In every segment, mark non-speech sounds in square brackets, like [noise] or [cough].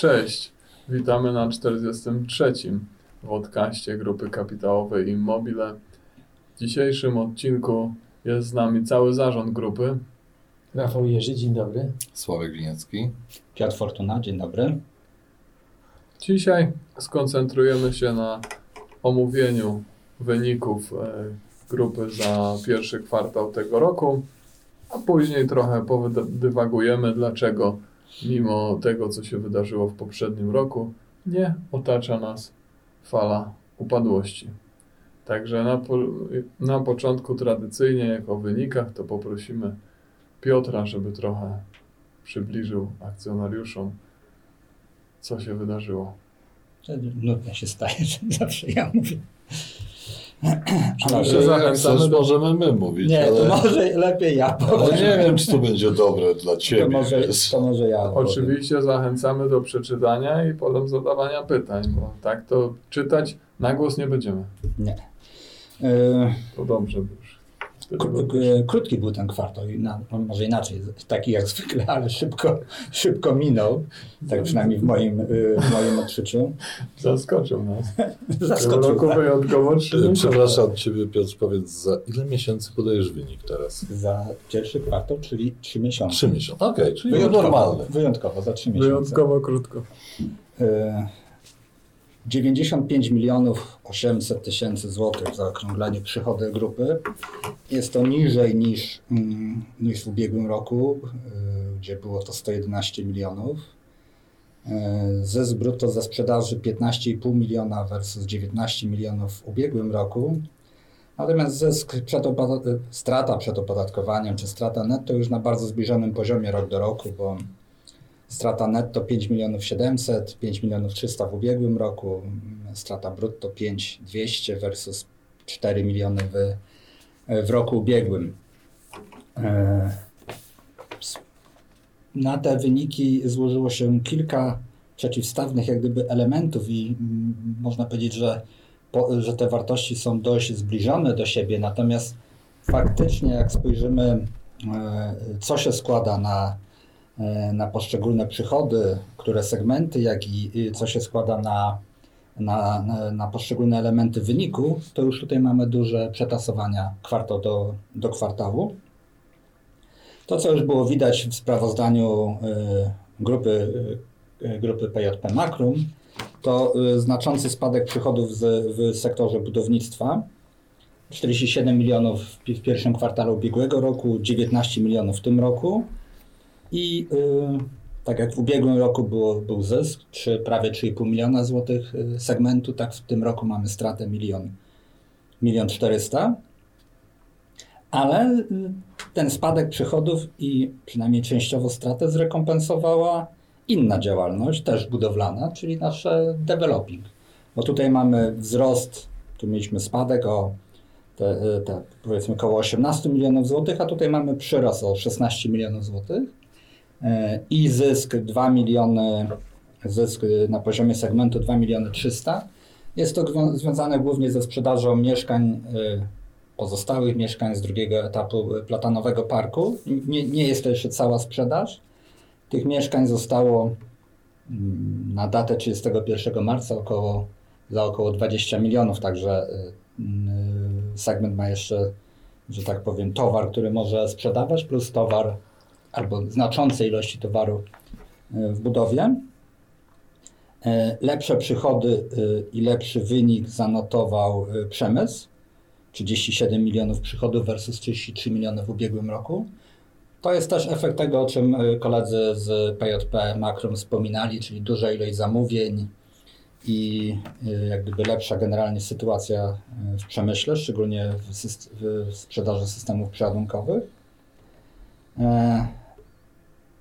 Cześć, witamy na 43. podcaście Grupy Kapitałowej Immobile. W dzisiejszym odcinku jest z nami cały zarząd grupy. Rafał Jerzy, dzień dobry. Sławek Gliniecki. Piotr Fortuna, dzień dobry. Dzisiaj skoncentrujemy się na omówieniu wyników e, grupy za pierwszy kwartał tego roku, a później trochę powydywagujemy, dlaczego mimo tego, co się wydarzyło w poprzednim roku, nie otacza nas fala upadłości. Także na, po, na początku tradycyjnie, jak o wynikach, to poprosimy Piotra, żeby trochę przybliżył akcjonariuszom, co się wydarzyło. Nudne się staje, zawsze ja mówię. Oczywiście [clears throat] Ale zachęcamy do- możemy my mówić, Nie, ale, to może lepiej ja ale powiem. nie wiem, czy to będzie dobre dla ciebie. To może, to może ja powiem. Oczywiście zachęcamy do przeczytania i potem zadawania pytań, bo tak to czytać na głos nie będziemy. Nie. To dobrze Krótki był ten kwartał, no może inaczej, taki jak zwykle, ale szybko, szybko minął, tak przynajmniej w moim, y, w moim odczuciu. [laughs] Zaskoczył nas. Zaskoczył. roku tak. wyjątkowo E. Przepraszam Ciebie, Piotr, powiedz, za ile miesięcy podajesz wynik teraz? Za pierwszy kwartał, czyli trzy miesiące. Trzy miesiące. Okej, czyli Wyjątkowo, normalne. wyjątkowo, za trzy miesiące. Wyjątkowo krótko. E, 95 milionów 800 tysięcy złotych w zaokrągleniu przychody grupy. Jest to niżej niż, mm, niż w ubiegłym roku, e, gdzie było to 111 milionów. E, Zysk brutto ze sprzedaży 15,5 miliona versus 19 milionów w ubiegłym roku. Natomiast zysk przed opada- strata przed opodatkowaniem czy strata netto już na bardzo zbliżonym poziomie rok do roku, bo Strata netto 5 milionów 700, 5 milionów 300 w ubiegłym roku, strata brutto 5 200 versus 4 miliony w, w roku ubiegłym. E, Na te wyniki złożyło się kilka przeciwstawnych jak gdyby elementów i można powiedzieć, że, po, że te wartości są dość zbliżone do siebie, natomiast faktycznie jak spojrzymy, e, co się składa na na poszczególne przychody, które segmenty, jak i co się składa na, na, na, poszczególne elementy wyniku, to już tutaj mamy duże przetasowania kwartał do, do kwartału. To, co już było widać w sprawozdaniu e, grupy, e, grupy PJP Makrum, to e, znaczący spadek przychodów z, w sektorze budownictwa. 47 milionów w pierwszym kwartale ubiegłego roku, 19 milionów w tym roku. I y, tak jak w ubiegłym roku było, był zysk, czy prawie 3,5 miliona złotych y, segmentu, tak w tym roku mamy stratę milion, milion 400. Ale y, ten spadek przychodów i przynajmniej częściowo stratę zrekompensowała inna działalność, też budowlana, czyli nasze developing. Bo tutaj mamy wzrost, tu mieliśmy spadek o te, te powiedzmy około 18 milionów złotych, a tutaj mamy przyrost o 16 milionów złotych i zysk 2 miliony, zysk na poziomie segmentu 2 miliony 300. Jest to związane głównie ze sprzedażą mieszkań, y, pozostałych mieszkań z drugiego etapu y, platanowego parku. Nie, nie jest to jeszcze cała sprzedaż. Tych mieszkań zostało mm, na datę 31 marca około, za około 20 milionów, także y, segment ma jeszcze, że tak powiem, towar, który może sprzedawać, plus towar albo znaczące ilości towaru y, w budowie. E, Lepsze przychody y, i lepszy wynik zanotował przemysł. 37 milionów przychodów versus 33 miliony w ubiegłym roku. To jest też efekt tego, o czym koledzy z PJP Makrum wspominali, czyli duża ilość zamówień i jak gdyby lepsza generalnie sytuacja w przemyśle, szczególnie w, syst- w sprzedaży systemów przeładunkowych.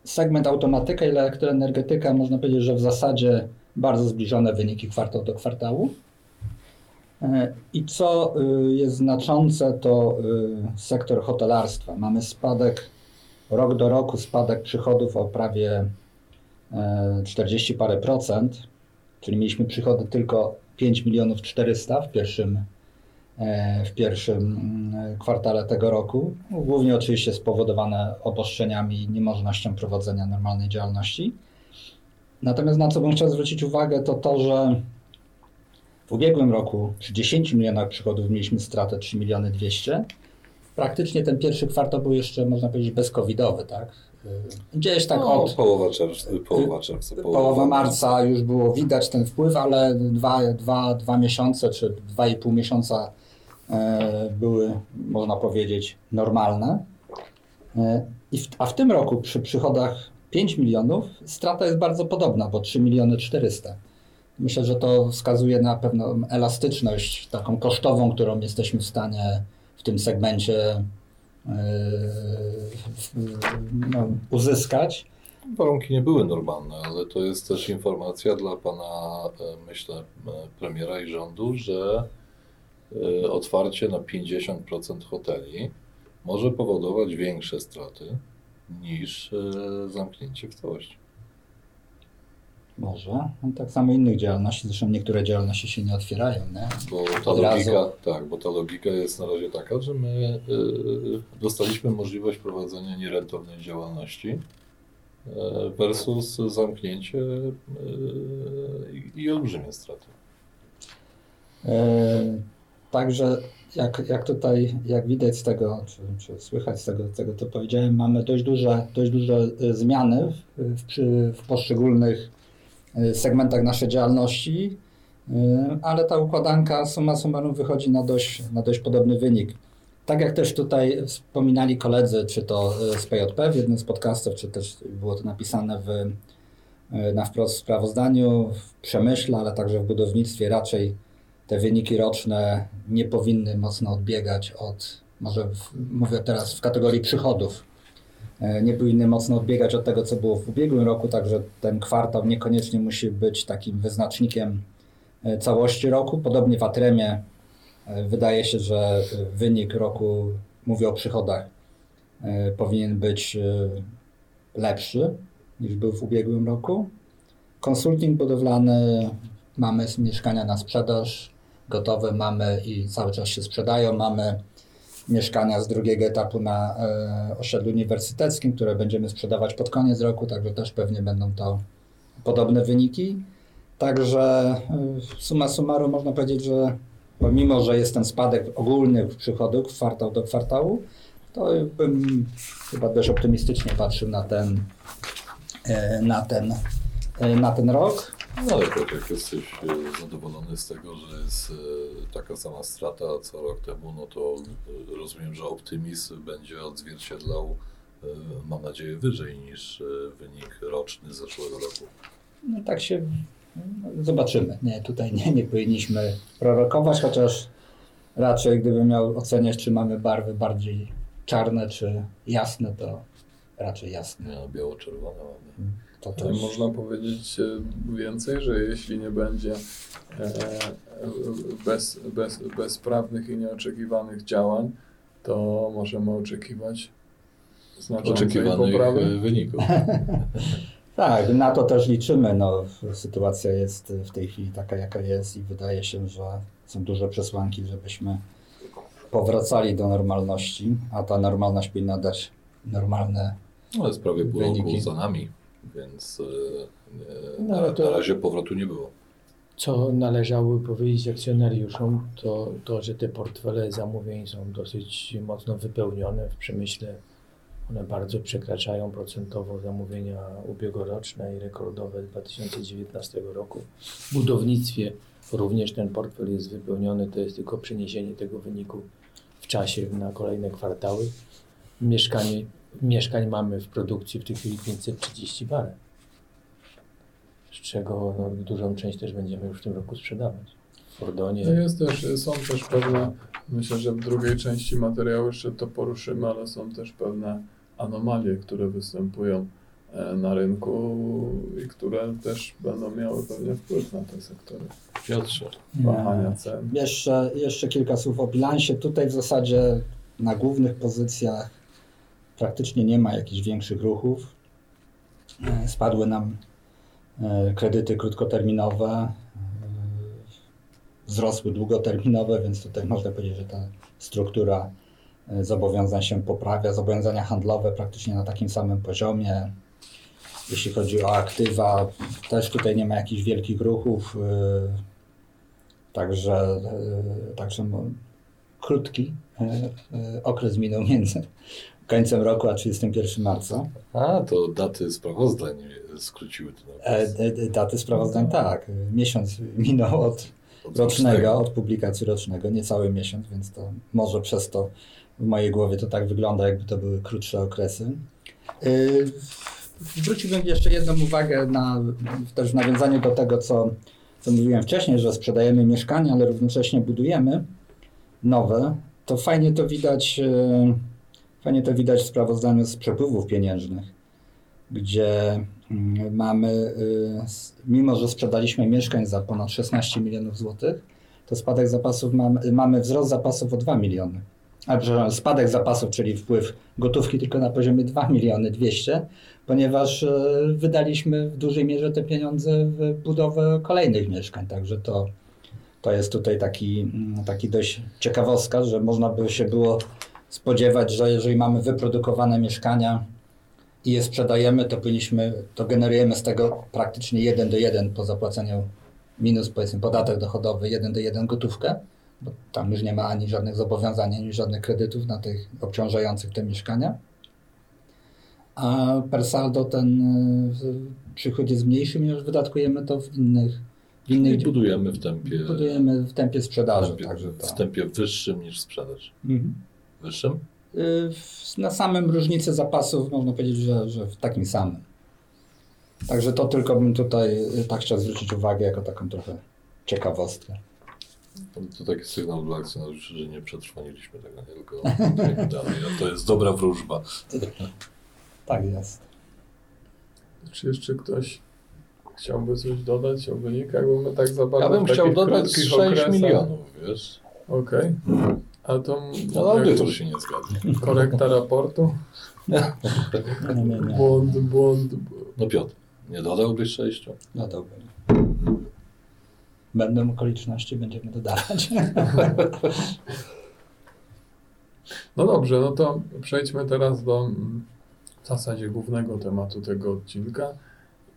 E, Segment automatyka i elektroenergetyka można powiedzieć, że w zasadzie bardzo zbliżone wyniki kwartał do kwartału. E, I co y, jest znaczące, to y, sektor hotelarstwa. Mamy spadek rok do roku, spadek przychodów o prawie e, 40 parę procent, czyli mieliśmy przychody tylko 5 milionów 400 w pierwszym, e, w pierwszym mm, kwartale tego roku. Głównie oczywiście spowodowane obostrzeniami i niemożnością prowadzenia normalnej działalności. Natomiast na co bym chciał zwrócić uwagę, to to, że w ubiegłym roku przy 10 milionach przychodów mieliśmy stratę 3 miliony 200. Praktycznie ten pierwszy kwartał był jeszcze, można powiedzieć, bezcovidowy, tak? Y, Gdzieś tak no, od Połowa czerwca, połowa czerwca. połowa marca już było widać ten wpływ, ale dwa, dwa, dwa miesiące czy dwa i pół miesiąca e, były, można powiedzieć, normalne. E, a w tym roku przy przychodach 5 milionów strata jest bardzo podobna, bo 3 miliony 400. Myślę, że to wskazuje na pewną elastyczność taką kosztową, którą jesteśmy w stanie w tym segmencie e, no, uzyskać. Warunki nie były normalne, ale to jest też informacja dla pana, e, myślę, e, premiera i rządu, że e, otwarcie na 50% hoteli może powodować większe straty niż e, zamknięcie w całości. Może. No, tak samo innych działalności, zresztą niektóre działalności się nie otwierają, nie? Bo ta Od razu. logika, tak, bo ta logika jest na razie taka, że my e, dostaliśmy możliwość prowadzenia nierentownej działalności e, versus zamknięcie e, i, i olbrzymie straty. Także jak, jak tutaj, jak widać z tego, czy, czy słychać z tego, tego, co powiedziałem, mamy dość duże, dość duże e, zmiany w, w, w poszczególnych e, segmentach naszej działalności, e, ale ta układanka summa summarum wychodzi na dość, na dość podobny wynik. Tak jak też tutaj wspominali koledzy, czy to z PJP w jednym z podcastów, czy też było to napisane w, na wprost w sprawozdaniu, w przemyśle, ale także w budownictwie raczej te wyniki roczne nie powinny mocno odbiegać od, może w, mówię teraz w kategorii przychodów, e, nie powinny mocno odbiegać od tego, co było w ubiegłym roku, także ten kwartał niekoniecznie musi być takim wyznacznikiem e, całości roku. Podobnie w Atremie e, wydaje się, że wynik roku, mówię o przychodach, powinien być lepszy niż był w ubiegłym roku. Konsulting budowlany, mamy mieszkania na sprzedaż gotowe, mamy i cały czas się sprzedają, mamy mieszkania z drugiego etapu na e, osiedlu uniwersyteckim, które będziemy sprzedawać pod koniec roku, także też pewnie będą to podobne wyniki. Także e, summa summarum można powiedzieć, że pomimo, że jest ten spadek ogólny przychodów kwartał do kwartału, to bym chyba dość optymistycznie patrzył na ten, e, na ten, na ten rok. No ale jak jesteś e, zadowolony z tego, że jest e, taka sama strata co rok temu, no to e, rozumiem, że optymizm będzie odzwierciedlał, mam nadzieję, wyżej niż wynik roczny z zeszłego roku. No tak się no, zobaczymy. Nie, tutaj nie, nie powinniśmy prorokować, chociaż raczej gdybym miał oceniać, czy mamy barwy bardziej czarne czy jasne, to raczej jasne. Nie, biało-czerwone mamy. To Ale też. można powiedzieć e, więcej, że jeśli nie będzie e, e, bez, bez, bezprawnych i nieoczekiwanych działań, to możemy oczekiwać znaczącej Oczekiwanych poprawy. wyników. [laughs] Tak, na to też liczymy. No, sytuacja jest w tej chwili taka, jaka jest i wydaje się, że są duże przesłanki, żebyśmy powracali do normalności, a ta normalność powinna dać normalne No, ale prawie pół roku Wyniki. za nami, więc e, No, na, ale to- na razie powrotu nie było. Co należałoby powiedzieć akcjonariuszom, to to, że te portfele zamówień są dosyć mocno wypełnione w przemyśle. One bardzo przekraczają procentowo zamówienia ubiegłoroczne i rekordowe 2019 roku. W budownictwie również ten portfel jest wypełniony, to jest tylko przeniesienie tego wyniku w czasie na kolejne kwartały. Mieszkanie, mieszkań mamy w produkcji w tej chwili 530 parę z czego no, dużą część też będziemy już w tym roku sprzedawać. W Fordonie. No jest też, są też pewne, myślę, że w drugiej części materiału jeszcze to poruszymy, ale są też pewne anomalie, które występują e, na rynku i które też będą miały pewnie wpływ na te sektory. Piotrze, Wahania cen. Jeszcze, jeszcze kilka słów o bilansie. Tutaj w zasadzie na głównych pozycjach praktycznie nie ma jakichś większych ruchów. E, Spadły nam e, kredyty krótkoterminowe, e, wzrosły długoterminowe, więc tutaj można powiedzieć, że ta struktura zobowiązań się poprawia. Zobowiązania handlowe praktycznie na takim samym poziomie. Jeśli chodzi o aktywa, też tutaj nie ma jakichś wielkich ruchów. Także, także krótki okres minął między końcem roku a 31 marca. A, to daty sprawozdań skróciły ten E, e, Daty sprawozdań tak. Miesiąc minął od Od rocznego, od publikacji rocznego, niecały miesiąc, więc to może przez to w mojej głowie to tak wygląda, jakby to były krótsze okresy. Yy, Zwróciłbym jeszcze jedną uwagę na, też w nawiązaniu do tego, co, co mówiłem wcześniej, że sprzedajemy mieszkania, ale równocześnie budujemy nowe. To fajnie to widać, yy, fajnie to widać w sprawozdaniu z przepływów pieniężnych, gdzie mm, mamy, s- mimo że sprzedaliśmy mieszkań za ponad 16 milionów złotych, to spadek zapasów mamy, wzrost zapasów o 2 miliony. A przepraszam, spadek zapasów, czyli wpływ gotówki tylko na poziomie 2 miliony 200, ponieważ e, wydaliśmy w dużej mierze te pieniądze w budowę kolejnych mieszkań. Także to, to jest tutaj taki, mm, taki dość ciekawostka, że można by się było spodziewać, że jeżeli mamy wyprodukowane mieszkania i je sprzedajemy, to powinniśmy, to generujemy z tego praktycznie 1 do 1 po zapłaceniu minus powiedzmy podatek dochodowy 1 do 1 gotówkę, bo tam już nie ma ani żadnych zobowiązań, ani żadnych kredytów na tych obciążających te mieszkania. A per saldo ten y, przychód jest mniejszy, ponieważ wydatkujemy to w innych, w I innych budujemy w tempie, budujemy w tempie w sprzedaży. tempie, Także to. w tempie wyższym niż sprzedaż. Mhm. Wyższym? Y, Na samym różnicy zapasów można powiedzieć, że, że w takim samym. Także to tylko bym tutaj y, tak chciał zwrócić uwagę jako taką trochę ciekawostkę. To taki sygnał dla akcjonariuszy, że nie przetrwaliśmy tego, nie tylko [laughs] dalej. A to jest dobra wróżba. [laughs] Tak jest. Czy jeszcze ktoś chciałby coś dodać o wynikach? Bo my tak za bardzo Ja bym chciał dodać krótkich 6 okresach- milionów, wiesz? Okej. A to No, audytor się nie zgadza. korekta raportu? Nie, nie, nie. Błąd, błąd. No Piotr, nie dodałbyś 6? No dobra. Będą okoliczności, będziemy dodawać. [laughs] No dobrze, no to przejdźmy teraz do mm, w zasadzie głównego tematu tego odcinka,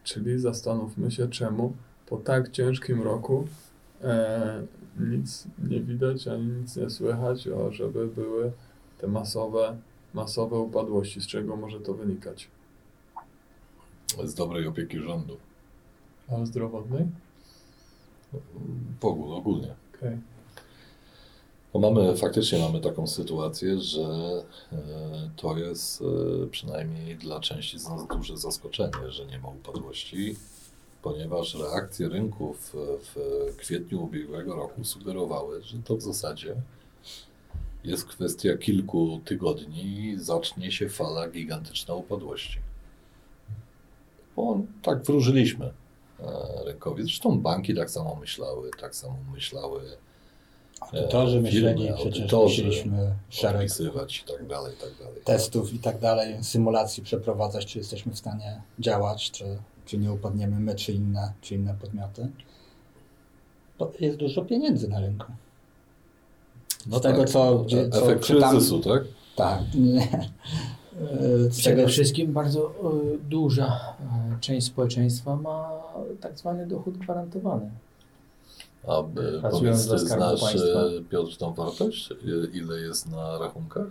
czyli zastanówmy się, czemu po tak ciężkim roku e, nic nie widać ani nic nie słychać, o, żeby były te masowe, masowe upadłości. Z czego może to wynikać? Z dobrej opieki rządu. A zdrowotnej? W ogóle, ogólnie. Okej. No mamy, faktycznie mamy taką sytuację, że e, to jest e, przynajmniej dla części z nas duże zaskoczenie, że nie ma upadłości, ponieważ reakcje rynków w kwietniu ubiegłego roku sugerowały, że to w zasadzie jest kwestia kilku tygodni i zacznie się fala gigantyczna upadłości. Bo tak wróżyliśmy e, rynkowi. Zresztą banki tak samo myślały, tak samo myślały Audytorzy e, myśleli, firmy, przecież audytorzy, musieliśmy szereg i tak dalej, i tak dalej. testów i tak dalej, symulacji przeprowadzać, czy jesteśmy w stanie działać, czy, czy nie upadniemy my, czy inne, czy inne podmioty. Bo jest dużo pieniędzy na rynku. Z tego, co- gdzie- co Efekt czytam- kryzysu, tak? Tak. E, Z Przede tego, wszystkim bardzo y, duża część społeczeństwa ma tak zwany dochód gwarantowany. A Pracując y, powiedz, ty znasz Państwa. Piotr tą wartość? Ile jest na rachunkach?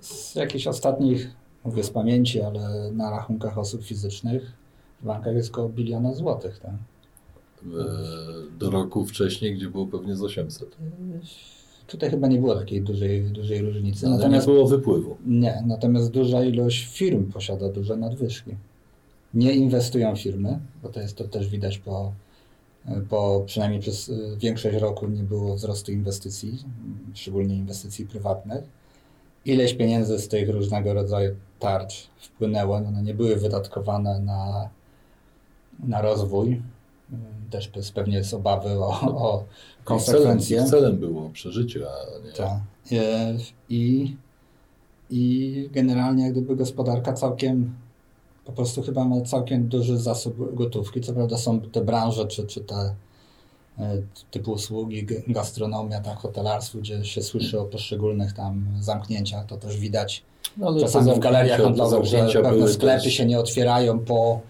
z jakichś ostatnich, mówię z pamięci, ale na rachunkach osób fizycznych w bankach jest około biliona złotych. Tak? Y, Do roku wcześniej, gdzie było pewnie z 800. Tutaj chyba nie było takiej dużej, dużej różnicy. Ale Natomiast nie było wypływu. Nie, natomiast duża ilość firm posiada duże nadwyżki. Nie inwestują firmy, bo to jest to też widać po, po przynajmniej przez y, większość roku nie było wzrostu inwestycji, szczególnie inwestycji prywatnych. Ileś pieniędzy z tych różnego rodzaju tarcz wpłynęło, no one nie były wydatkowane na rozwój. Y, Też pe- pewnie jest obawy o, o celem, konsekwencje. ich celem było przeżycie, a nie... Tak. E, I, I generalnie jak gdyby gospodarka całkiem, po prostu chyba ma całkiem duży zasób gotówki. Co prawda są te branże, czy, czy te e, typu usługi, gastronomia, tak, hotelarstwo, gdzie się słyszy o poszczególnych tam zamknięciach, to też widać No, czasami w galeriach handlowych, że pewne sklepy też- się nie otwierają po,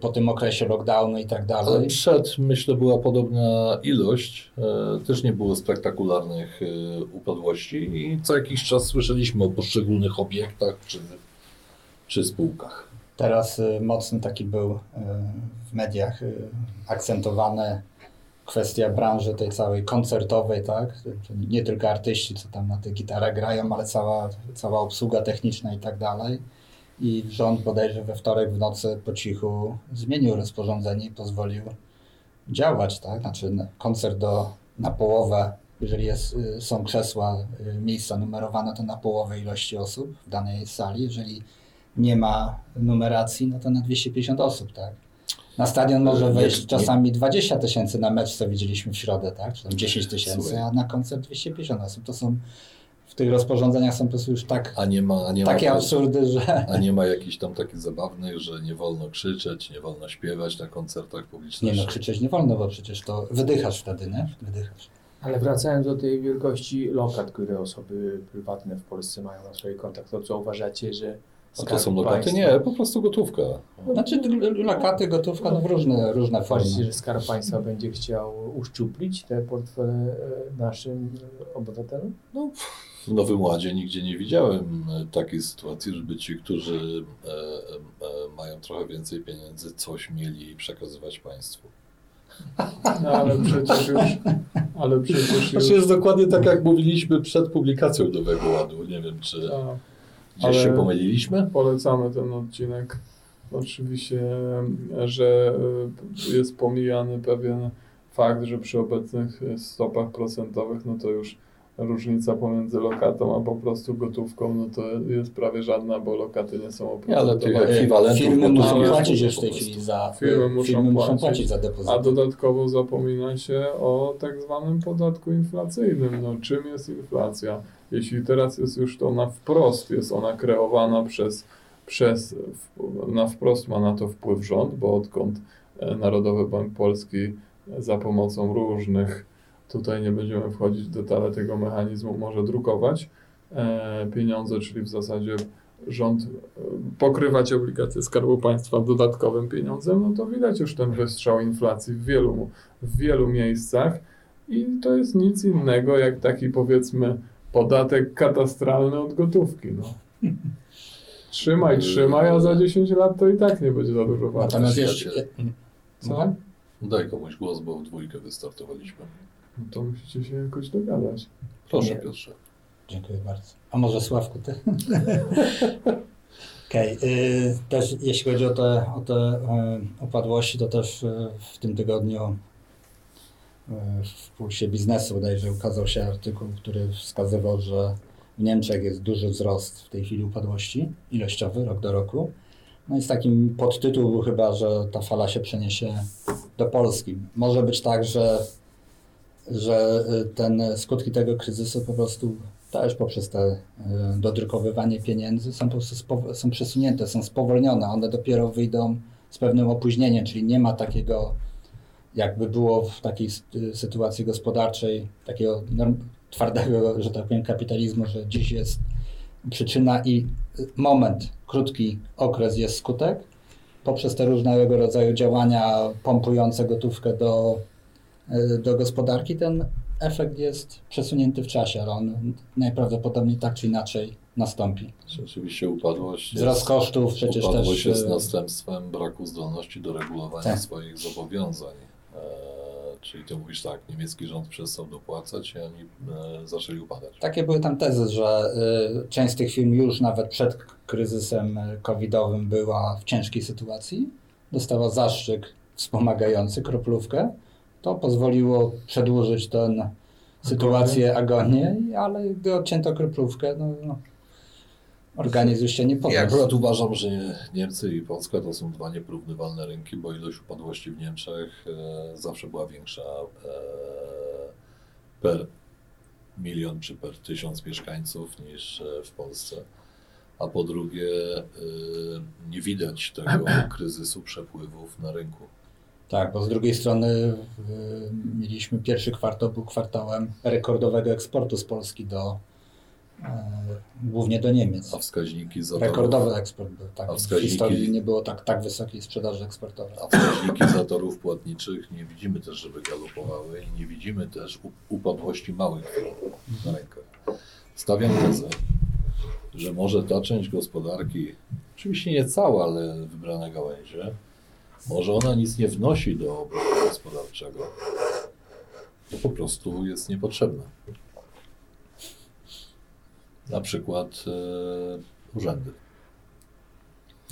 po tym okresie lockdownu i tak Ale dalej. przed, myślę, była podobna ilość. E, Też nie było spektakularnych e, upadłości i co jakiś czas słyszeliśmy o poszczególnych obiektach czy, czy spółkach. Teraz y, mocny taki był y, w mediach y, akcentowane kwestia branży tej całej koncertowej, tak? Nie tylko artyści, co tam na tych gitarach grają, ale cała, cała obsługa techniczna i tak dalej. I rząd bodajże we wtorek w nocy po cichu zmienił rozporządzenie i pozwolił działać, tak? Znaczy na- koncert do, na połowę, jeżeli jest, y, są krzesła, y, miejsca numerowane, to na połowę ilości osób w danej sali. Jeżeli nie ma numeracji, no to na 250 osób, tak? Na stadion może wejść nie- czasami 20 tysięcy na mecz, co widzieliśmy w środę, tak? Czy tam 10 tysięcy, a na koncert 250 osób. To są, w tych rozporządzeniach są po prostu już tak, A nie ma, a nie takie ma, absurdy, że... a nie ma jakichś tam takich zabawnych, że nie wolno krzyczeć, nie wolno śpiewać na koncertach publicznych. Nie no, krzyczeć nie wolno, bo przecież to wydychasz wtedy, nie? Wydychasz. Ale wracając do tej wielkości lokat, które osoby prywatne w Polsce mają na swoich kontach, to co uważacie, że A to są lokaty? Państwa- Nie, po prostu gotówka. Znaczy lokaty, gotówka, no w różne, różne formy. że Skarb Państwa będzie chciał uszczuplić te portfele e, naszym obywatelom? No, w Nowym Ładzie nigdzie nie widziałem e, takiej sytuacji, żeby ci, którzy e, e, e, mają trochę więcej pieniędzy, coś mieli przekazywać państwu. No, ale przecież już, ale przecież już, Znaczy jest dokładnie tak, jak mówiliśmy przed publikacją Nowego Ładu. Nie wiem, czy tak, gdzieś ale- się pomyliliśmy. polecamy ten odcinek. Oczywiście, że y, jest pomijany pewien fakt, że przy obecnych stopach procentowych, no to już różnica pomiędzy lokatą a po prostu gotówką, no to jest prawie żadna, bo lokaty nie są Nie, ale tych ekwiwalentów Firmy muszą płacić już w tej chwili za... Firmy muszą firmy muszą płacić. płacić za depozyty. A dodatkowo zapomina się o tak zwanym podatku inflacyjnym. No, czym jest inflacja? Jeśli teraz jest już ona wprost, jest ona kreowana przez, przez na wprost ma na to wpływ rząd, bo odkąd e, Narodowy Bank Polski za pomocą różnych, tutaj nie będziemy wchodzić w detale tego mechanizmu, może drukować e, pieniądze, czyli w zasadzie rząd e, pokrywać obligacje Skarbu Państwa dodatkowym pieniądzem, no to widać już ten wystrzał inflacji w wielu, w wielu miejscach i to jest nic innego jak taki powiedzmy podatek katastralny od gotówki. No. Trzymaj, trzymaj, a za 10 lat to i tak nie będzie za dużo warte. Natomiast jeszcze... Co? Daj komuś głos, bo w dwójkę wystartowaliśmy. No to musicie się jakoś dogadać. Proszę Nie. Piotrze. Dziękuję bardzo. A może Sławku, ty? [laughs] Okej, y, też jeśli chodzi o te, o te y, upadłości, to też y, w tym tygodniu w Pulsie Biznesu bodajże ukazał się artykuł, który wskazywał, że w Niemczech jest duży wzrost w tej chwili upadłości ilościowy rok do roku. No i z takim podtytuł chyba, że ta fala się przeniesie do Polski. Może być tak, że, że y, ten skutki tego kryzysu po prostu też poprzez te y, dodrukowywanie pieniędzy są po prostu są przesunięte, są spowolnione. One dopiero wyjdą z pewnym opóźnieniem, czyli nie ma takiego, jakby było w takiej y, sytuacji gospodarczej, takiego twardego, że tak powiem, kapitalizmu, że dziś jest przyczyna i moment, krótki okres jest skutek. Poprzez te różnego rodzaju działania pompujące gotówkę do, y, do gospodarki, ten efekt jest przesunięty w czasie, ale on najprawdopodobniej tak czy inaczej nastąpi. Rzeczywiście upadłość Wzrost jest, kosztów przecież upadłość też. jest y, następstwem braku zdolności do regulowania Tak. swoich zobowiązań. E, czyli ty mówisz tak, niemiecki rząd przestał dopłacać i oni e, zaczęli upadać. Takie były tam tezy, że y, część z tych firm już nawet przed kryzysem y, covidowym była w ciężkiej sytuacji. Dostała zastrzyk wspomagający, kroplówkę. To pozwoliło przedłużyć tę sytuację, agonię, ale gdy odcięto kroplówkę, no, no, organizm już się nie Ja podniósł. akurat uważam, że Niemcy i Polska to są dwa nieporównywalne rynki, bo ilość upadłości w Niemczech e, zawsze była większa e, per milion czy per tysiąc mieszkańców niż e, w Polsce. A po drugie, e, nie widać tego [clears throat] kryzysu przepływów na rynku. Tak, bo z drugiej strony y, mieliśmy pierwszy kwartał, był kwartałem rekordowego eksportu z Polski do, głównie do Niemiec. A wskaźniki zatorów, Rekordowy eksport był. Tak. A W wskaźniki- historii nie było tak, tak wysokiej sprzedaży eksportowej. a wskaźniki zatorów płatniczych nie widzimy też, żeby galopowały i nie widzimy też upadłości małych firm na rynkach. Stawiam tezę, że może ta część gospodarki, oczywiście nie cała, ale wybrane gałęzie, może ona nic nie wnosi do obrotu gospodarczego, bo po prostu jest niepotrzebna. Na przykład e, urzędy.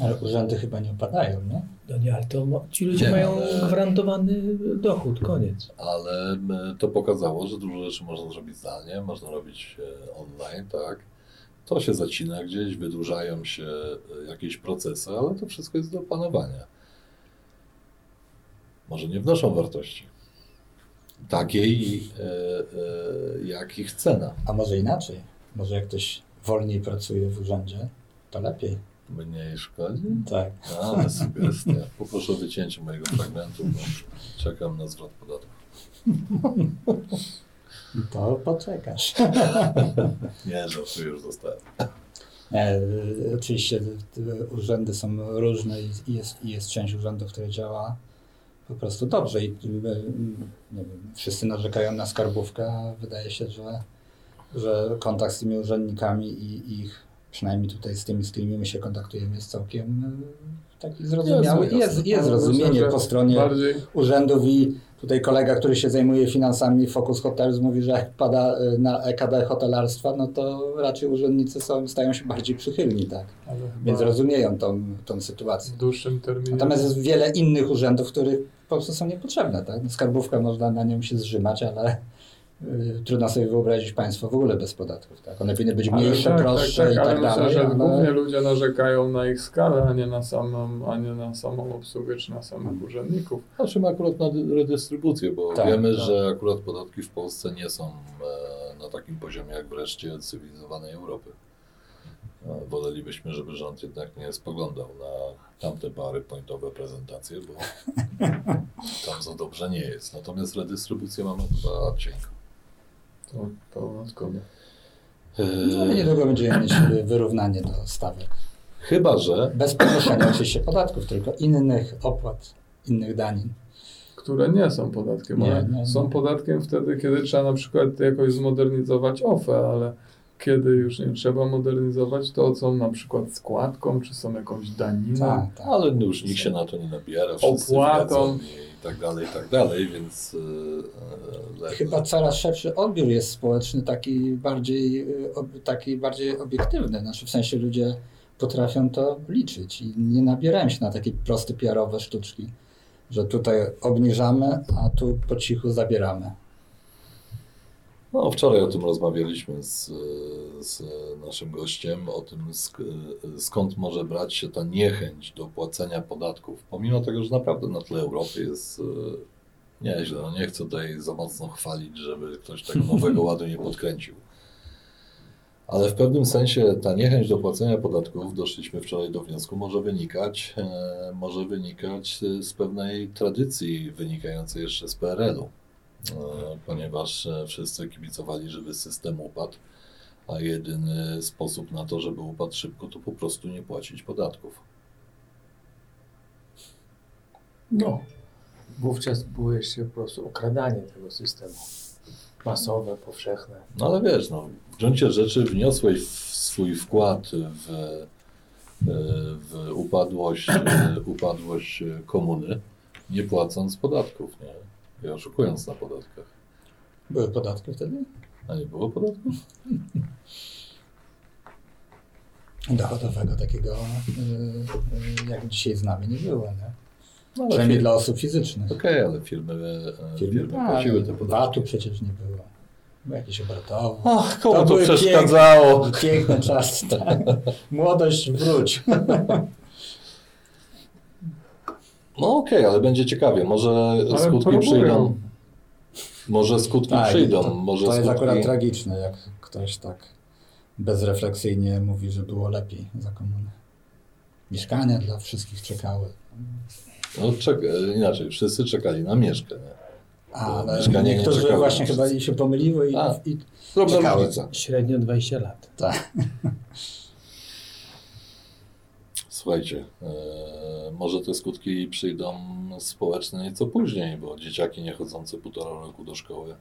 Ale urzędy chyba nie opadają, nie? No nie, ale to ci ludzie Nie, mają ale- gwarantowany dochód, koniec. ale m, to pokazało, że dużo rzeczy można zrobić zdalnie, można robić e, online, tak. To się zacina gdzieś, wydłużają się e, jakieś procesy, ale to wszystko jest do opanowania. Może nie wnoszą wartości takiej, e, e, jak ich cena. A może inaczej? Może jak ktoś wolniej pracuje w urzędzie, to lepiej. Mniej szkodzi? Tak. Ale sugestia. Poproszę o wycięcie mojego fragmentu, bo czekam na zwrot podatku. [laughs] To poczekasz. [laughs] Nie, żartuję, już. Nie, y, oczywiście y, y, urzędy są różne i jest, i jest część urzędów, które działa po prostu dobrze. I y, nie wiem, wszyscy narzekają na skarbówkę, a wydaje się, że, że kontakt z tymi urzędnikami i ich, przynajmniej tutaj z tymi, z którymi my się kontaktujemy, jest całkiem y, taki zrozumiały. Jest, jest Ale myślę, zrozumienie po stronie Bardziej urzędów i tutaj kolega, który się zajmuje finansami Focus Hotels mówi, że jak pada y, na EKD hotelarstwa, no to raczej urzędnicy są, stają się bardziej przychylni, tak? Więc rozumieją tą, tą sytuację. w dłuższym terminie. Natomiast jest wiele innych urzędów, których po prostu są niepotrzebne, tak? No, Skarbówka można na nią się zrzymać, ale trudno sobie wyobrazić państwo w ogóle bez podatków, tak? One powinny być mniejsze, tak, prostsze tak, i tak, tak ale dalej, myślę, że ale- głównie ludzie narzekają na ich skalę, a nie na samą, a nie na samą obsługę czy na samych urzędników. Patrzymy akurat na dy- redystrybucję, bo Tak, wiemy, tak. że akurat podatki w Polsce nie są e, na takim poziomie jak wreszcie cywilizowanej Europy. E, wolelibyśmy, żeby rząd jednak nie spoglądał na tamte PowerPointowe prezentacje, bo [laughs] tam za dobrze nie jest. Natomiast redystrybucję mamy chyba cienko. To pełna zgoda. E, No, niedługo będziemy mieć wyrównanie do stawek. chyba, że Bez podnoszenia oczywiście podatków, tylko innych opłat, innych danin. Które nie są podatkiem. Nie, One nie, nie. są podatkiem wtedy, kiedy trzeba na przykład jakoś zmodernizować OFE, ale kiedy już nie trzeba modernizować, to są na przykład składką, czy są jakąś daniną. Tak, tak. ale już nikt się na to nie nabiera, Opłatą. i tak dalej, i tak dalej, więc e, e, Chyba coraz szerszy odbiór jest społeczny, taki bardziej, ob, taki bardziej obiektywny. Znaczy w sensie ludzie potrafią to liczyć i nie nabierają się na takie proste PR-owe sztuczki, że tutaj obniżamy, a tu po cichu zabieramy. No, wczoraj o tym rozmawialiśmy z, z naszym gościem, o tym sk skąd może brać się ta niechęć do płacenia podatków. Pomimo tego, że naprawdę na tle Europy jest e, nieźle. No, nie chcę tutaj za mocno chwalić, żeby ktoś tego nowego ładu nie podkręcił. Ale w pewnym sensie ta niechęć do płacenia podatków, doszliśmy wczoraj do wniosku, może wynikać, e, może wynikać z pewnej tradycji wynikającej jeszcze z PRL-u. E, ponieważ e, wszyscy kibicowali, żeby system upadł, a jedyny sposób na to, żeby upadł szybko, to po prostu nie płacić podatków. No. Wówczas było jeszcze po prostu okradanie tego systemu. Masowe, powszechne. No ale wiesz, no, w gruncie rzeczy wniosłeś swój wkład w, e, w upadłość, upadłość komuny, nie płacąc podatków, nie? I oszukując na podatkach. Były podatki wtedy? A nie było podatków? Dochodowego takiego, y, y, jak dzisiaj znamy, nie było. Nie? No, Przynajmniej firmy- dla osób fizycznych. Okej, ale firmy, e, firmy, tak, płaciły te VAT-u podatki. przecież nie było. Było jakieś obrotowe. Ach, To komu to były przeszkadzało? Piękne czasy, tak. [laughs] Młodość wróć. No okej, ale będzie ciekawie. Może Ale skutki próbują. przyjdą. Może skutki Tak, przyjdą. to, może to jest skutki... akurat tragiczne, jak ktoś tak bezrefleksyjnie mówi, że było lepiej za komuny. Mieszkania dla wszystkich czekały. No czek... inaczej, wszyscy czekali na mieszkę. Nie? Ale mieszkanie nie niektórzy czekało właśnie chyba się pomyliły i, A. i różnica. Średnio 20 lat. tak. [laughs] Słuchajcie, e, może te skutki przyjdą społeczne nieco później, bo dzieciaki nie chodzące półtora roku do szkoły.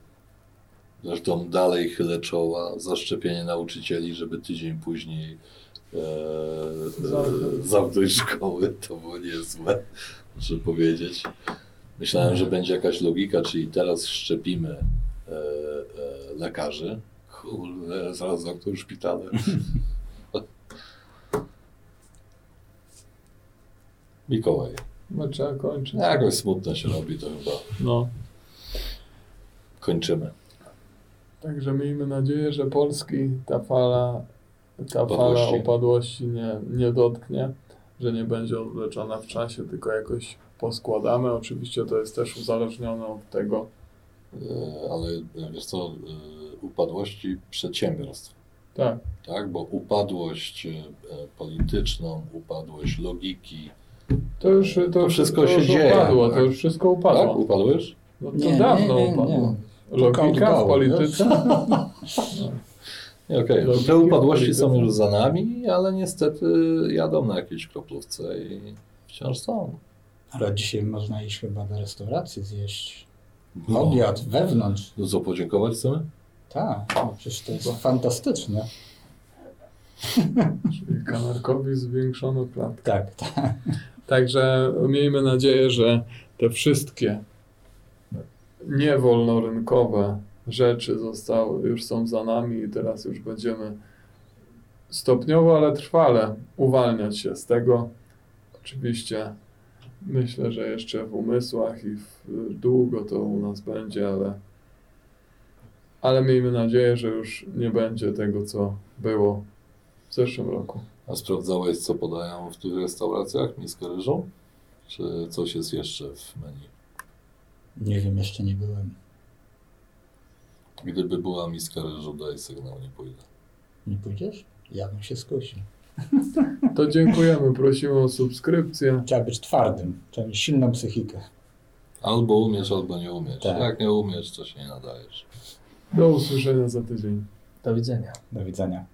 Zresztą dalej chylę czoła, zaszczepienie nauczycieli, żeby tydzień później e, e, zamknąć szkoły, to było niezłe, muszę powiedzieć. Myślałem, że będzie jakaś logika, czyli teraz szczepimy e, e, lekarzy. Kurde, zaraz zamkną szpitale. Mikołaj. No trzeba kończyć. Jakoś smutno się robi, to chyba No. kończymy. Także miejmy nadzieję, że Polski ta fala, ta fala Upadłości. upadłości nie, nie dotknie, że nie będzie odwleczona w czasie, tylko jakoś poskładamy. Oczywiście to jest też uzależnione od tego, E, Ale wiesz co, e, upadłości przedsiębiorstw, tak, tak? Bo upadłość e, polityczną, upadłość logiki. To już, to To wszystko to się już dzieje, upadło, tak? to już wszystko upadło. Tak? Upadłeś? No to Nie, dawno nie, nie, upadło. nie. Logika w polityce? Nie, Okej, Logiki te upadłości są już za nami, ale niestety jadą na jakiejś kroplówce i wciąż są. Ale dzisiaj można iść chyba do restauracji zjeść No. obiad wewnątrz. No co, podziękować chcemy? Tak, no przecież to jest fantastyczne. Czyli kanarkowi zwiększono klatkę. Tak, tak. Także miejmy nadzieję, że te wszystkie niewolnorynkowe rzeczy zostały, już są za nami i teraz już będziemy stopniowo, ale trwale uwalniać się z tego. Oczywiście myślę, że jeszcze w umysłach i w, długo to u nas będzie, ale, ale miejmy nadzieję, że już nie będzie tego, co było w zeszłym roku. A sprawdzałeś, co podają w tych restauracjach? Miskę ryżu? Czy coś jest jeszcze w menu? Nie wiem, jeszcze nie byłem. Gdyby była miska ryżu, daj sygnał, nie pójdę. Nie pójdziesz? Ja bym się skusił. [laughs] To dziękujemy, prosimy o subskrypcję. Trzeba być twardym, trzeba mieć silną psychikę. Albo umiesz, albo nie umiesz. Tak. Jak nie umiesz, to się nie nadajesz. Do usłyszenia za tydzień. Do widzenia. Do widzenia.